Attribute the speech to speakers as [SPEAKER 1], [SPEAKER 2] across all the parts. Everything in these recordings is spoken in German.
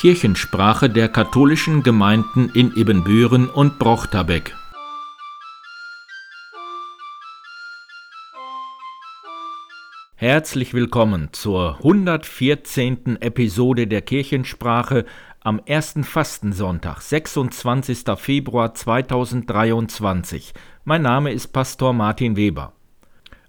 [SPEAKER 1] Kirchensprache der katholischen Gemeinden in Ibbenbüren und Brochterbeck. Herzlich willkommen zur 114. Episode der Kirchensprache am ersten Fastensonntag, 26. Februar 2023. Mein Name ist Pastor Martin Weber.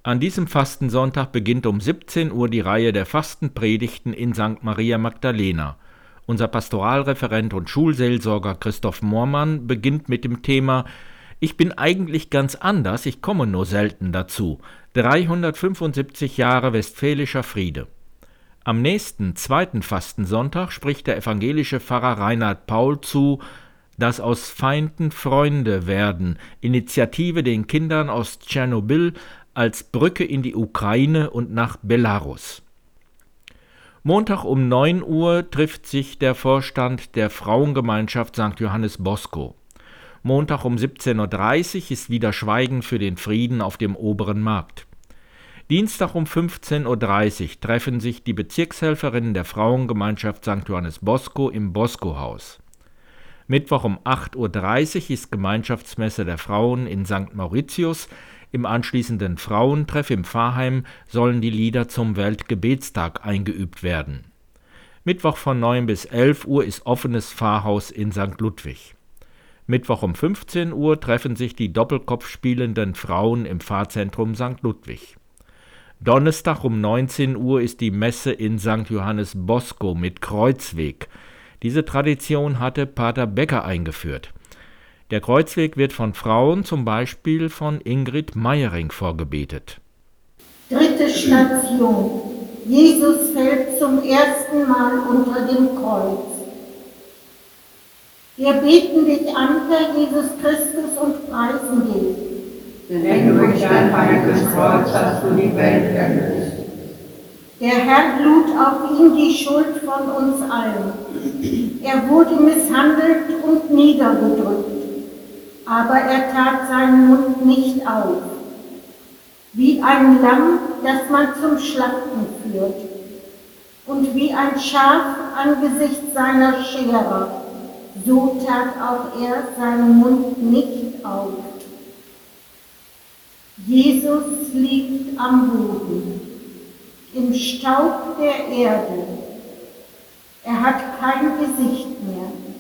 [SPEAKER 1] An diesem Fastensonntag beginnt um 17 Uhr die Reihe der Fastenpredigten in St. Maria Magdalena. Unser Pastoralreferent und Schulseelsorger Christoph Moormann beginnt mit dem Thema Ich bin eigentlich ganz anders, ich komme nur selten dazu. 375 Jahre Westfälischer Friede. Am nächsten zweiten Fastensonntag spricht der evangelische Pfarrer Reinhard Paul zu dass aus Feinden Freunde werden, Initiative den Kindern aus Tschernobyl als Brücke in die Ukraine und nach Belarus. Montag um 9 Uhr trifft sich der Vorstand der Frauengemeinschaft St. Johannes Bosco. Montag um 17.30 Uhr ist wieder Schweigen für den Frieden auf dem oberen Markt. Dienstag um 15.30 Uhr treffen sich die Bezirkshelferinnen der Frauengemeinschaft St. Johannes Bosco im Bosco-Haus. Mittwoch um 8.30 Uhr ist Gemeinschaftsmesse der Frauen in St. Mauritius. Im anschließenden Frauentreff im Pfarrheim sollen die Lieder zum Weltgebetstag eingeübt werden. Mittwoch von 9 bis 11 Uhr ist offenes Pfarrhaus in St. Ludwig. Mittwoch um 15 Uhr treffen sich die Doppelkopf spielenden Frauen im Pfarrzentrum St. Ludwig. Donnerstag um 19 Uhr ist die Messe in St. Johannes Bosco mit Kreuzweg. Diese Tradition hatte Pater Becker eingeführt. Der Kreuzweg wird von Frauen, zum Beispiel von Ingrid Meyering, vorgebetet.
[SPEAKER 2] Dritte Station. Jesus fällt zum ersten Mal unter dem Kreuz. Wir beten dich an, Herr Jesus Christus, und preisen dich.
[SPEAKER 3] Denn durch dein heiliges Kreuz hast du die Welt erlöst.
[SPEAKER 2] Der Herr lud auf ihn die Schuld von uns allen. Er wurde misshandelt und niedergedrückt aber er tat seinen Mund nicht auf. Wie ein Lamm, das man zum Schlachten führt, und wie ein Schaf angesichts seiner Scherer, so tat auch er seinen Mund nicht auf. Jesus liegt am Boden, im Staub der Erde. Er hat kein Gesicht mehr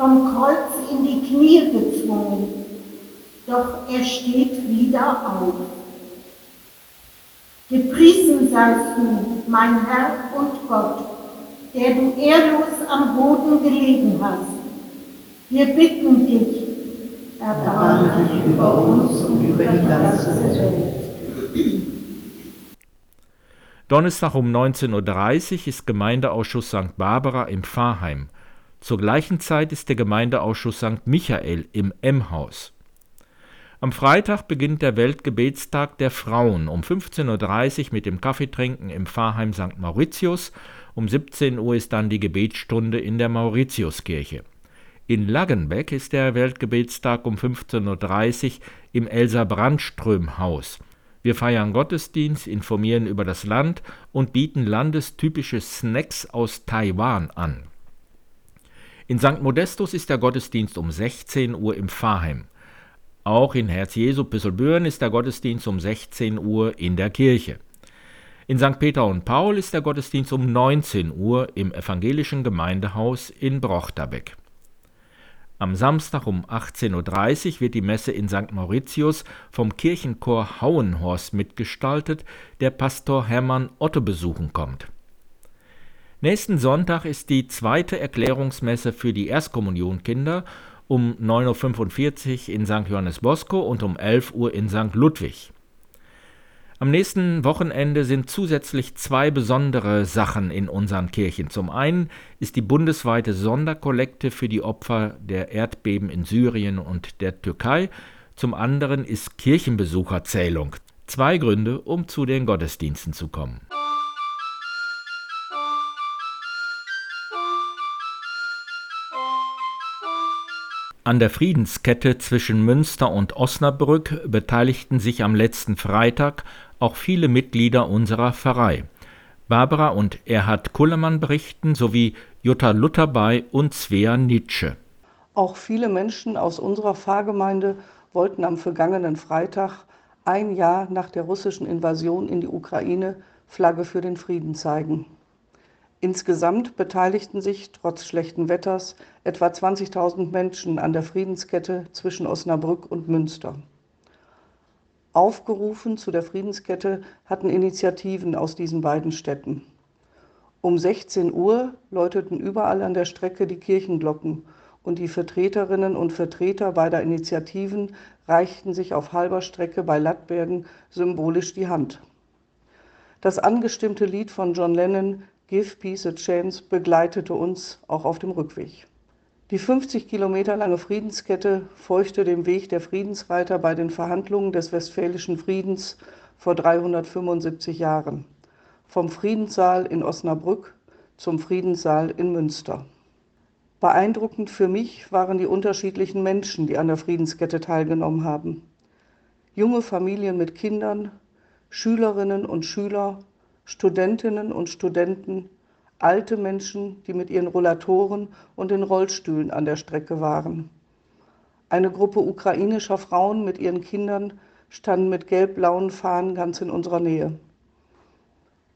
[SPEAKER 2] vom Kreuz in die Knie gezwungen, doch er steht wieder auf. Gepriesen seist du, mein Herr und Gott, der du ehrlos am Boden gelegen hast. Wir bitten dich, erbarme dich über uns und über die ganze Welt.
[SPEAKER 1] Donnerstag um 19.30 Uhr ist Gemeindeausschuss St. Barbara im Pfarrheim. Zur gleichen Zeit ist der Gemeindeausschuss St. Michael im M-Haus. Am Freitag beginnt der Weltgebetstag der Frauen um 15.30 Uhr mit dem Kaffeetrinken im Pfarrheim St. Mauritius. Um 17 Uhr ist dann die Gebetsstunde in der Mauritiuskirche. In Laggenbeck ist der Weltgebetstag um 15.30 Uhr im Elsa Brandström Haus. Wir feiern Gottesdienst, informieren über das Land und bieten landestypische Snacks aus Taiwan an. In St. Modestus ist der Gottesdienst um 16 Uhr im Pfarrheim. Auch in Herz Jesu Püsselbüren ist der Gottesdienst um 16 Uhr in der Kirche. In St. Peter und Paul ist der Gottesdienst um 19 Uhr im evangelischen Gemeindehaus in Brochterbeck. Am Samstag um 18.30 Uhr wird die Messe in St. Mauritius vom Kirchenchor Hauenhorst mitgestaltet, der Pastor Hermann Otto besuchen kommt. Nächsten Sonntag ist die zweite Erklärungsmesse für die Erstkommunionkinder um 9.45 Uhr in St. Johannes Bosco und um 11 Uhr in St. Ludwig. Am nächsten Wochenende sind zusätzlich zwei besondere Sachen in unseren Kirchen. Zum einen ist die bundesweite Sonderkollekte für die Opfer der Erdbeben in Syrien und der Türkei. Zum anderen ist Kirchenbesucherzählung. Zwei Gründe, um zu den Gottesdiensten zu kommen. An der Friedenskette zwischen Münster und Osnabrück beteiligten sich am letzten Freitag auch viele Mitglieder unserer Pfarrei. Barbara und Erhard Kullermann berichten sowie Jutta Lutterbei und Svea Nitsche.
[SPEAKER 4] Auch viele Menschen aus unserer Pfarrgemeinde wollten am vergangenen Freitag, ein Jahr nach der russischen Invasion in die Ukraine, Flagge für den Frieden zeigen. Insgesamt beteiligten sich trotz schlechten Wetters etwa 20.000 Menschen an der Friedenskette zwischen Osnabrück und Münster. Aufgerufen zu der Friedenskette hatten Initiativen aus diesen beiden Städten. Um 16 Uhr läuteten überall an der Strecke die Kirchenglocken und die Vertreterinnen und Vertreter beider Initiativen reichten sich auf halber Strecke bei Lattbergen symbolisch die Hand. Das angestimmte Lied von John Lennon Give Peace a Chance begleitete uns auch auf dem Rückweg. Die 50 Kilometer lange Friedenskette feuchte den Weg der Friedensreiter bei den Verhandlungen des Westfälischen Friedens vor 375 Jahren. Vom Friedenssaal in Osnabrück zum Friedenssaal in Münster. Beeindruckend für mich waren die unterschiedlichen Menschen, die an der Friedenskette teilgenommen haben. Junge Familien mit Kindern, Schülerinnen und Schüler, Studentinnen und Studenten, alte Menschen, die mit ihren Rollatoren und den Rollstühlen an der Strecke waren. Eine Gruppe ukrainischer Frauen mit ihren Kindern standen mit gelb-blauen Fahnen ganz in unserer Nähe.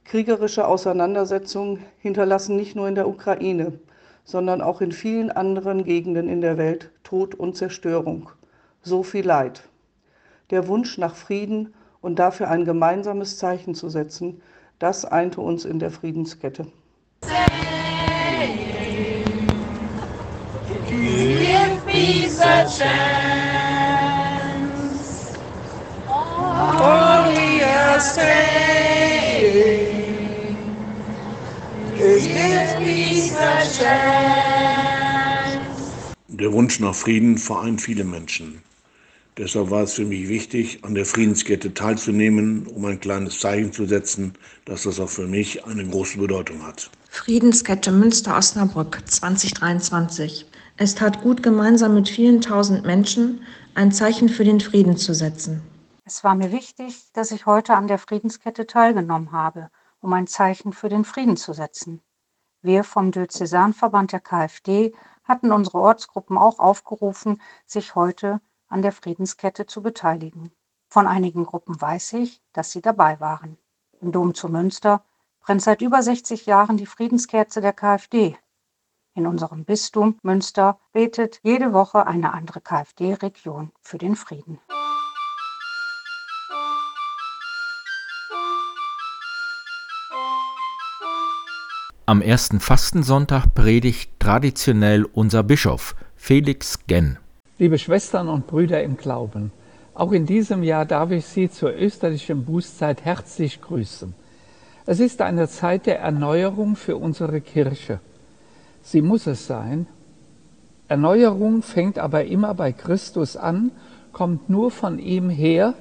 [SPEAKER 4] Kriegerische Auseinandersetzungen hinterlassen nicht nur in der Ukraine, sondern auch in vielen anderen Gegenden in der Welt Tod und Zerstörung. So viel Leid. Der Wunsch nach Frieden und dafür ein gemeinsames Zeichen zu setzen, das einte uns in der Friedenskette.
[SPEAKER 5] Der Wunsch nach Frieden vereint viele Menschen. Deshalb war es für mich wichtig, an der Friedenskette teilzunehmen, um ein kleines Zeichen zu setzen, dass das auch für mich eine große Bedeutung hat.
[SPEAKER 6] Friedenskette Münster-Osnabrück 2023. Es tat gut, gemeinsam mit vielen tausend Menschen ein Zeichen für den Frieden zu setzen.
[SPEAKER 7] Es war mir wichtig, dass ich heute an der Friedenskette teilgenommen habe, um ein Zeichen für den Frieden zu setzen. Wir vom Diözesanverband der KfD hatten unsere Ortsgruppen auch aufgerufen, sich heute an der Friedenskette zu beteiligen. Von einigen Gruppen weiß ich, dass sie dabei waren. Im Dom zu Münster brennt seit über 60 Jahren die Friedenskerze der KfD. In unserem Bistum Münster betet jede Woche eine andere KfD-Region für den Frieden.
[SPEAKER 1] Am ersten Fastensonntag predigt traditionell unser Bischof Felix Genn.
[SPEAKER 8] Liebe Schwestern und Brüder im Glauben, auch in diesem Jahr darf ich Sie zur österlichen Bußzeit herzlich grüßen. Es ist eine Zeit der Erneuerung für unsere Kirche. Sie muss es sein. Erneuerung fängt aber immer bei Christus an, kommt nur von ihm her,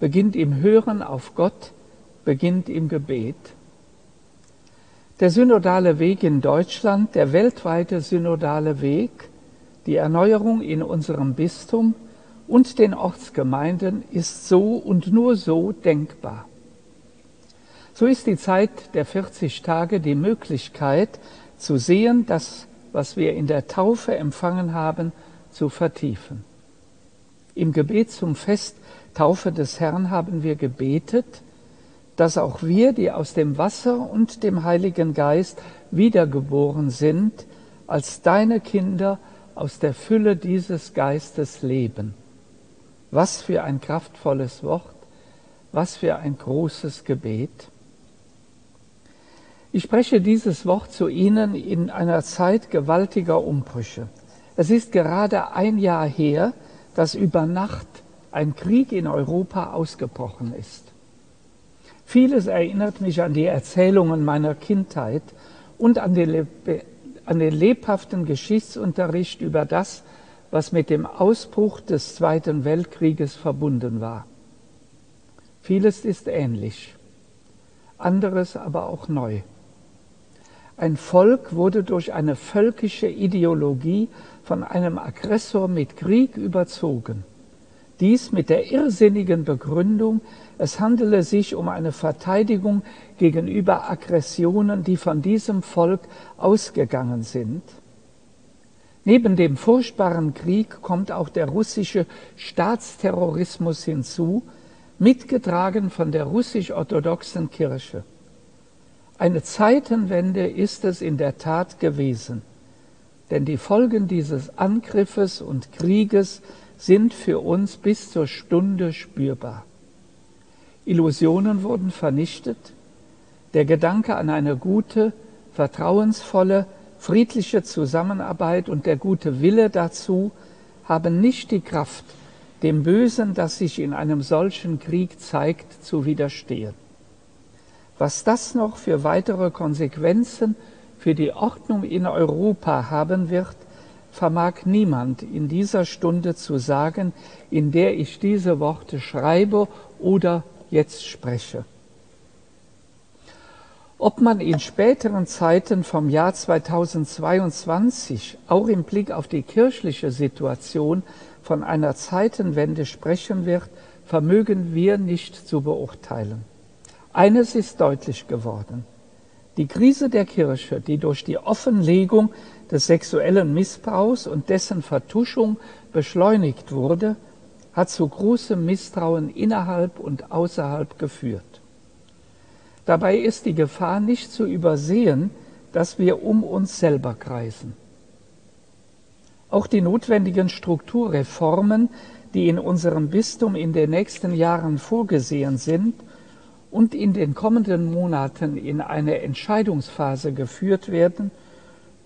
[SPEAKER 8] beginnt im Hören auf Gott, beginnt im Gebet. Der synodale Weg in Deutschland, der weltweite synodale Weg, die Erneuerung in unserem Bistum und den Ortsgemeinden ist so und nur so denkbar. So ist die Zeit der 40 Tage die Möglichkeit zu sehen, das, was wir in der Taufe empfangen haben, zu vertiefen. Im Gebet zum Fest Taufe des Herrn haben wir gebetet, dass auch wir, die aus dem Wasser und dem Heiligen Geist wiedergeboren sind, als deine Kinder aus der Fülle dieses Geistes leben. Was für ein kraftvolles Wort, was für ein großes Gebet. Ich spreche dieses Wort zu Ihnen in einer Zeit gewaltiger Umbrüche. Es ist gerade ein Jahr her, dass über Nacht ein Krieg in Europa ausgebrochen ist. Vieles erinnert mich an die Erzählungen meiner Kindheit und an die an den lebhaften Geschichtsunterricht über das, was mit dem Ausbruch des Zweiten Weltkrieges verbunden war. Vieles ist ähnlich, anderes aber auch neu. Ein Volk wurde durch eine völkische Ideologie von einem Aggressor mit Krieg überzogen. Dies mit der irrsinnigen Begründung, es handele sich um eine Verteidigung gegenüber Aggressionen, die von diesem Volk ausgegangen sind. Neben dem furchtbaren Krieg kommt auch der russische Staatsterrorismus hinzu, mitgetragen von der russisch-orthodoxen Kirche. Eine Zeitenwende ist es in der Tat gewesen, denn die Folgen dieses Angriffes und Krieges sind für uns bis zur Stunde spürbar. Illusionen wurden vernichtet, der Gedanke an eine gute, vertrauensvolle, friedliche Zusammenarbeit und der gute Wille dazu haben nicht die Kraft, dem Bösen, das sich in einem solchen Krieg zeigt, zu widerstehen. Was das noch für weitere Konsequenzen für die Ordnung in Europa haben wird, vermag niemand in dieser Stunde zu sagen, in der ich diese Worte schreibe oder jetzt spreche. Ob man in späteren Zeiten vom Jahr 2022 auch im Blick auf die kirchliche Situation von einer Zeitenwende sprechen wird, vermögen wir nicht zu beurteilen. Eines ist deutlich geworden. Die Krise der Kirche, die durch die Offenlegung des sexuellen Missbrauchs und dessen Vertuschung beschleunigt wurde, hat zu großem Misstrauen innerhalb und außerhalb geführt. Dabei ist die Gefahr nicht zu übersehen, dass wir um uns selber kreisen. Auch die notwendigen Strukturreformen, die in unserem Bistum in den nächsten Jahren vorgesehen sind und in den kommenden Monaten in eine Entscheidungsphase geführt werden,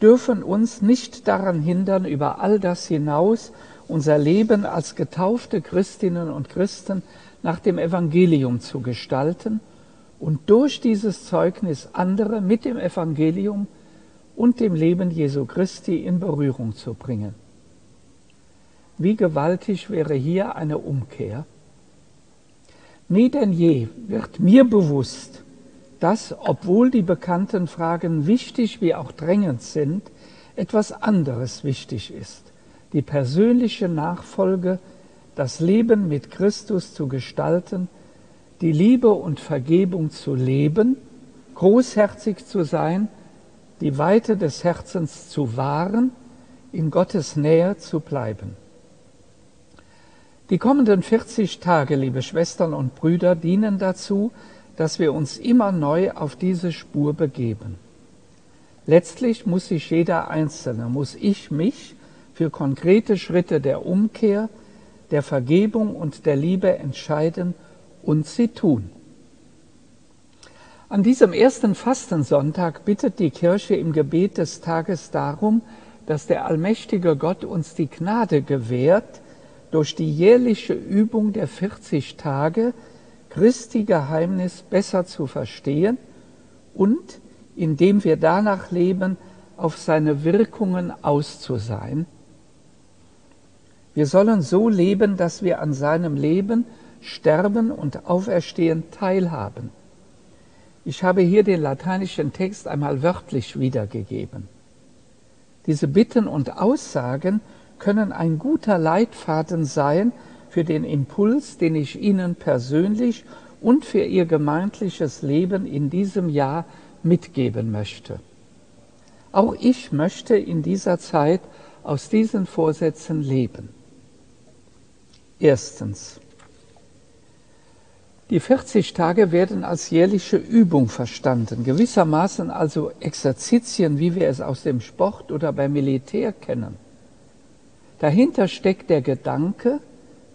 [SPEAKER 8] dürfen uns nicht daran hindern, über all das hinaus unser Leben als getaufte Christinnen und Christen nach dem Evangelium zu gestalten und durch dieses Zeugnis andere mit dem Evangelium und dem Leben Jesu Christi in Berührung zu bringen. Wie gewaltig wäre hier eine Umkehr? Nie denn je wird mir bewusst, dass, obwohl die bekannten Fragen wichtig wie auch drängend sind, etwas anderes wichtig ist. Die persönliche Nachfolge, das Leben mit Christus zu gestalten, die Liebe und Vergebung zu leben, großherzig zu sein, die Weite des Herzens zu wahren, in Gottes Nähe zu bleiben. Die kommenden 40 Tage, liebe Schwestern und Brüder, dienen dazu, dass wir uns immer neu auf diese Spur begeben. Letztlich muss sich jeder Einzelne, muss ich mich für konkrete Schritte der Umkehr, der Vergebung und der Liebe entscheiden und sie tun. An diesem ersten Fastensonntag bittet die Kirche im Gebet des Tages darum, dass der allmächtige Gott uns die Gnade gewährt, durch die jährliche Übung der 40 Tage Christi Geheimnis besser zu verstehen und, indem wir danach leben, auf seine Wirkungen auszusein. Wir sollen so leben, dass wir an seinem Leben, Sterben und Auferstehen teilhaben. Ich habe hier den lateinischen Text einmal wörtlich wiedergegeben. Diese Bitten und Aussagen können ein guter Leitfaden sein für den Impuls, den ich Ihnen persönlich und für Ihr gemeindliches Leben in diesem Jahr mitgeben möchte. Auch ich möchte in dieser Zeit aus diesen Vorsätzen leben. Erstens. Die 40 Tage werden als jährliche Übung verstanden, gewissermaßen also Exerzitien, wie wir es aus dem Sport oder beim Militär kennen. Dahinter steckt der Gedanke,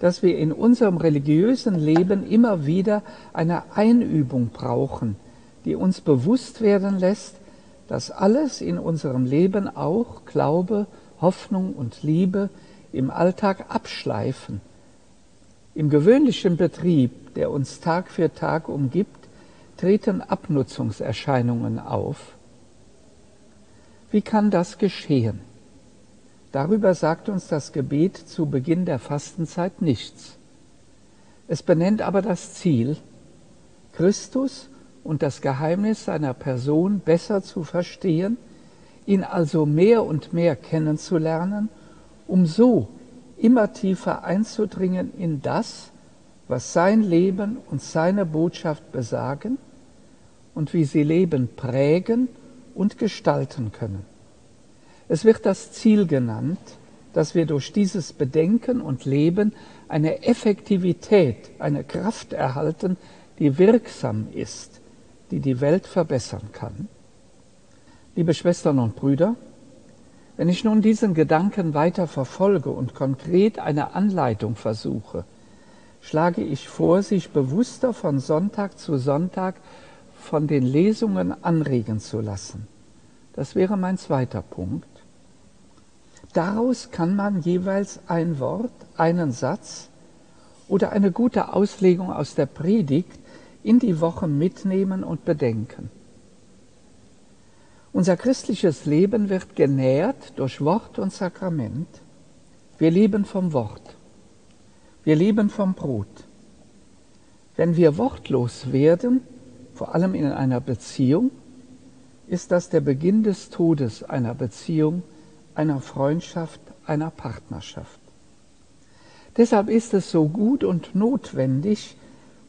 [SPEAKER 8] dass wir in unserem religiösen Leben immer wieder eine Einübung brauchen, die uns bewusst werden lässt, dass alles in unserem Leben auch Glaube, Hoffnung und Liebe im Alltag abschleifen. Im gewöhnlichen Betrieb, der uns Tag für Tag umgibt, treten Abnutzungserscheinungen auf. Wie kann das geschehen? Darüber sagt uns das Gebet zu Beginn der Fastenzeit nichts. Es benennt aber das Ziel, Christus und das Geheimnis seiner Person besser zu verstehen, ihn also mehr und mehr kennenzulernen, um so immer tiefer einzudringen in das, was sein Leben und seine Botschaft besagen und wie sie Leben prägen und gestalten können. Es wird das Ziel genannt, dass wir durch dieses Bedenken und Leben eine Effektivität, eine Kraft erhalten, die wirksam ist, die die Welt verbessern kann. Liebe Schwestern und Brüder, wenn ich nun diesen Gedanken weiter verfolge und konkret eine Anleitung versuche, schlage ich vor, sich bewusster von Sonntag zu Sonntag von den Lesungen anregen zu lassen. Das wäre mein zweiter Punkt. Daraus kann man jeweils ein Wort, einen Satz oder eine gute Auslegung aus der Predigt in die Woche mitnehmen und bedenken. Unser christliches Leben wird genährt durch Wort und Sakrament. Wir leben vom Wort. Wir leben vom Brot. Wenn wir wortlos werden, vor allem in einer Beziehung, ist das der Beginn des Todes einer Beziehung, einer Freundschaft, einer Partnerschaft. Deshalb ist es so gut und notwendig,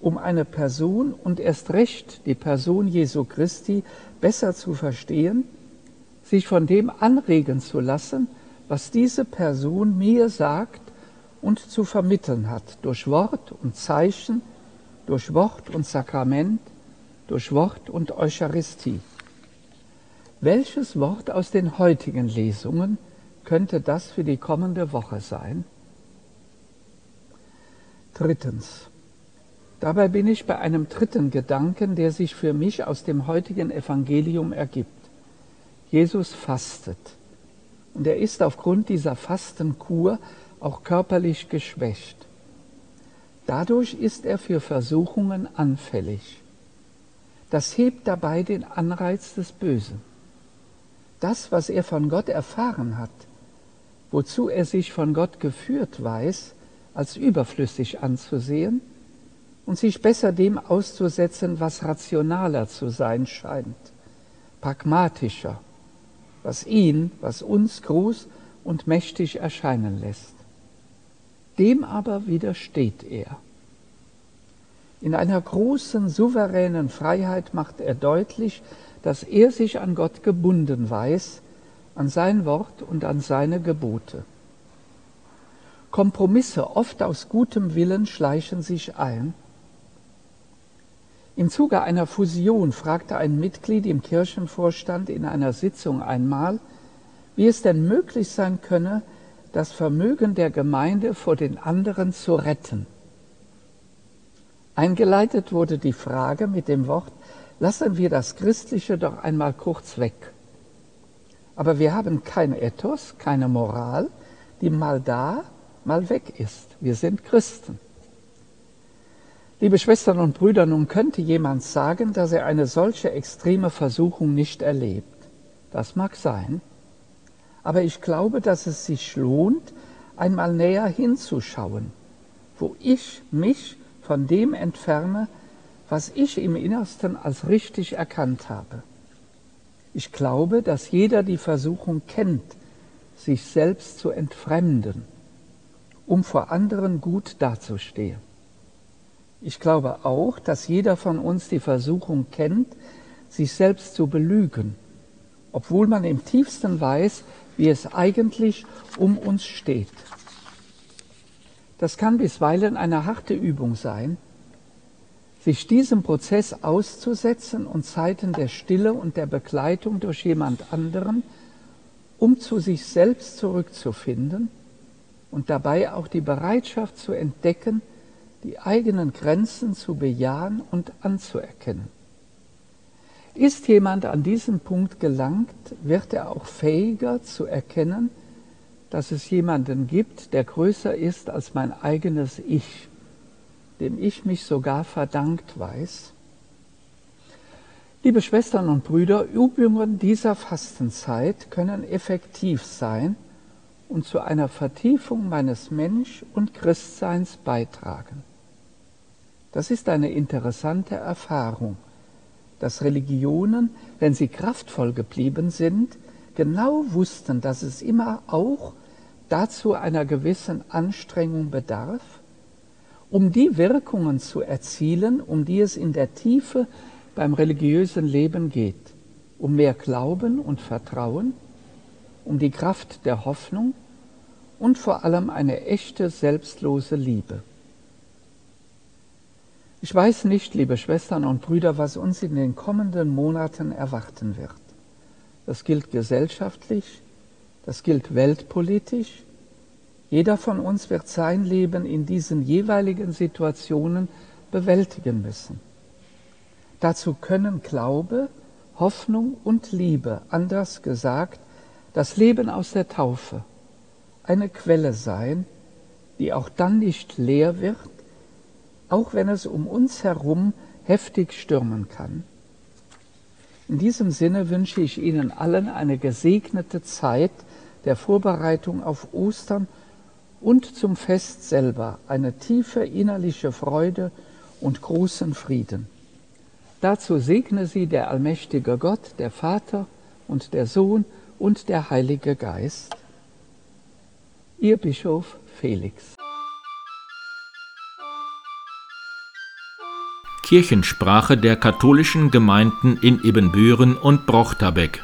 [SPEAKER 8] um eine Person und erst recht die Person Jesu Christi besser zu verstehen, sich von dem anregen zu lassen, was diese Person mir sagt und zu vermitteln hat, durch Wort und Zeichen, durch Wort und Sakrament, durch Wort und Eucharistie. Welches Wort aus den heutigen Lesungen könnte das für die kommende Woche sein? Drittens. Dabei bin ich bei einem dritten Gedanken, der sich für mich aus dem heutigen Evangelium ergibt. Jesus fastet. Und er ist aufgrund dieser Fastenkur auch körperlich geschwächt. Dadurch ist er für Versuchungen anfällig. Das hebt dabei den Anreiz des Bösen. Das, was er von Gott erfahren hat, wozu er sich von Gott geführt weiß, als überflüssig anzusehen und sich besser dem auszusetzen, was rationaler zu sein scheint, pragmatischer, was ihn, was uns groß und mächtig erscheinen lässt. Dem aber widersteht er. In einer großen, souveränen Freiheit macht er deutlich, dass er sich an Gott gebunden weiß, an sein Wort und an seine Gebote. Kompromisse, oft aus gutem Willen, schleichen sich ein. Im Zuge einer Fusion fragte ein Mitglied im Kirchenvorstand in einer Sitzung einmal, wie es denn möglich sein könne, das Vermögen der Gemeinde vor den anderen zu retten. Eingeleitet wurde die Frage mit dem Wort, lassen wir das Christliche doch einmal kurz weg. Aber wir haben kein Ethos, keine Moral, die mal da, mal weg ist. Wir sind Christen. Liebe Schwestern und Brüder, nun könnte jemand sagen, dass er eine solche extreme Versuchung nicht erlebt. Das mag sein. Aber ich glaube, dass es sich lohnt, einmal näher hinzuschauen, wo ich mich von dem entferne, was ich im Innersten als richtig erkannt habe. Ich glaube, dass jeder die Versuchung kennt, sich selbst zu entfremden, um vor anderen gut dazustehen. Ich glaube auch, dass jeder von uns die Versuchung kennt, sich selbst zu belügen, obwohl man im tiefsten weiß, wie es eigentlich um uns steht. Das kann bisweilen eine harte Übung sein, sich diesem Prozess auszusetzen und Zeiten der Stille und der Begleitung durch jemand anderen, um zu sich selbst zurückzufinden und dabei auch die Bereitschaft zu entdecken, die eigenen Grenzen zu bejahen und anzuerkennen. Ist jemand an diesen Punkt gelangt, wird er auch fähiger zu erkennen, dass es jemanden gibt, der größer ist als mein eigenes Ich, dem ich mich sogar verdankt weiß. Liebe Schwestern und Brüder, Übungen dieser Fastenzeit können effektiv sein und zu einer Vertiefung meines Mensch- und Christseins beitragen. Das ist eine interessante Erfahrung, dass Religionen, wenn sie kraftvoll geblieben sind, genau wussten, dass es immer auch dazu einer gewissen Anstrengung bedarf, um die Wirkungen zu erzielen, um die es in der Tiefe beim religiösen Leben geht, um mehr Glauben und Vertrauen, um die Kraft der Hoffnung und vor allem eine echte selbstlose Liebe. Ich weiß nicht, liebe Schwestern und Brüder, was uns in den kommenden Monaten erwarten wird. Das gilt gesellschaftlich, das gilt weltpolitisch. Jeder von uns wird sein Leben in diesen jeweiligen Situationen bewältigen müssen. Dazu können Glaube, Hoffnung und Liebe, anders gesagt, das Leben aus der Taufe, eine Quelle sein, die auch dann nicht leer wird, auch wenn es um uns herum heftig stürmen kann. In diesem Sinne wünsche ich Ihnen allen eine gesegnete Zeit der Vorbereitung auf Ostern und zum Fest selber eine tiefe innerliche Freude und großen Frieden. Dazu segne sie der allmächtige Gott, der Vater und der Sohn und der Heilige Geist. Ihr Bischof Felix.
[SPEAKER 1] Kirchensprache der katholischen Gemeinden in Ibbenbüren und Brochterbeck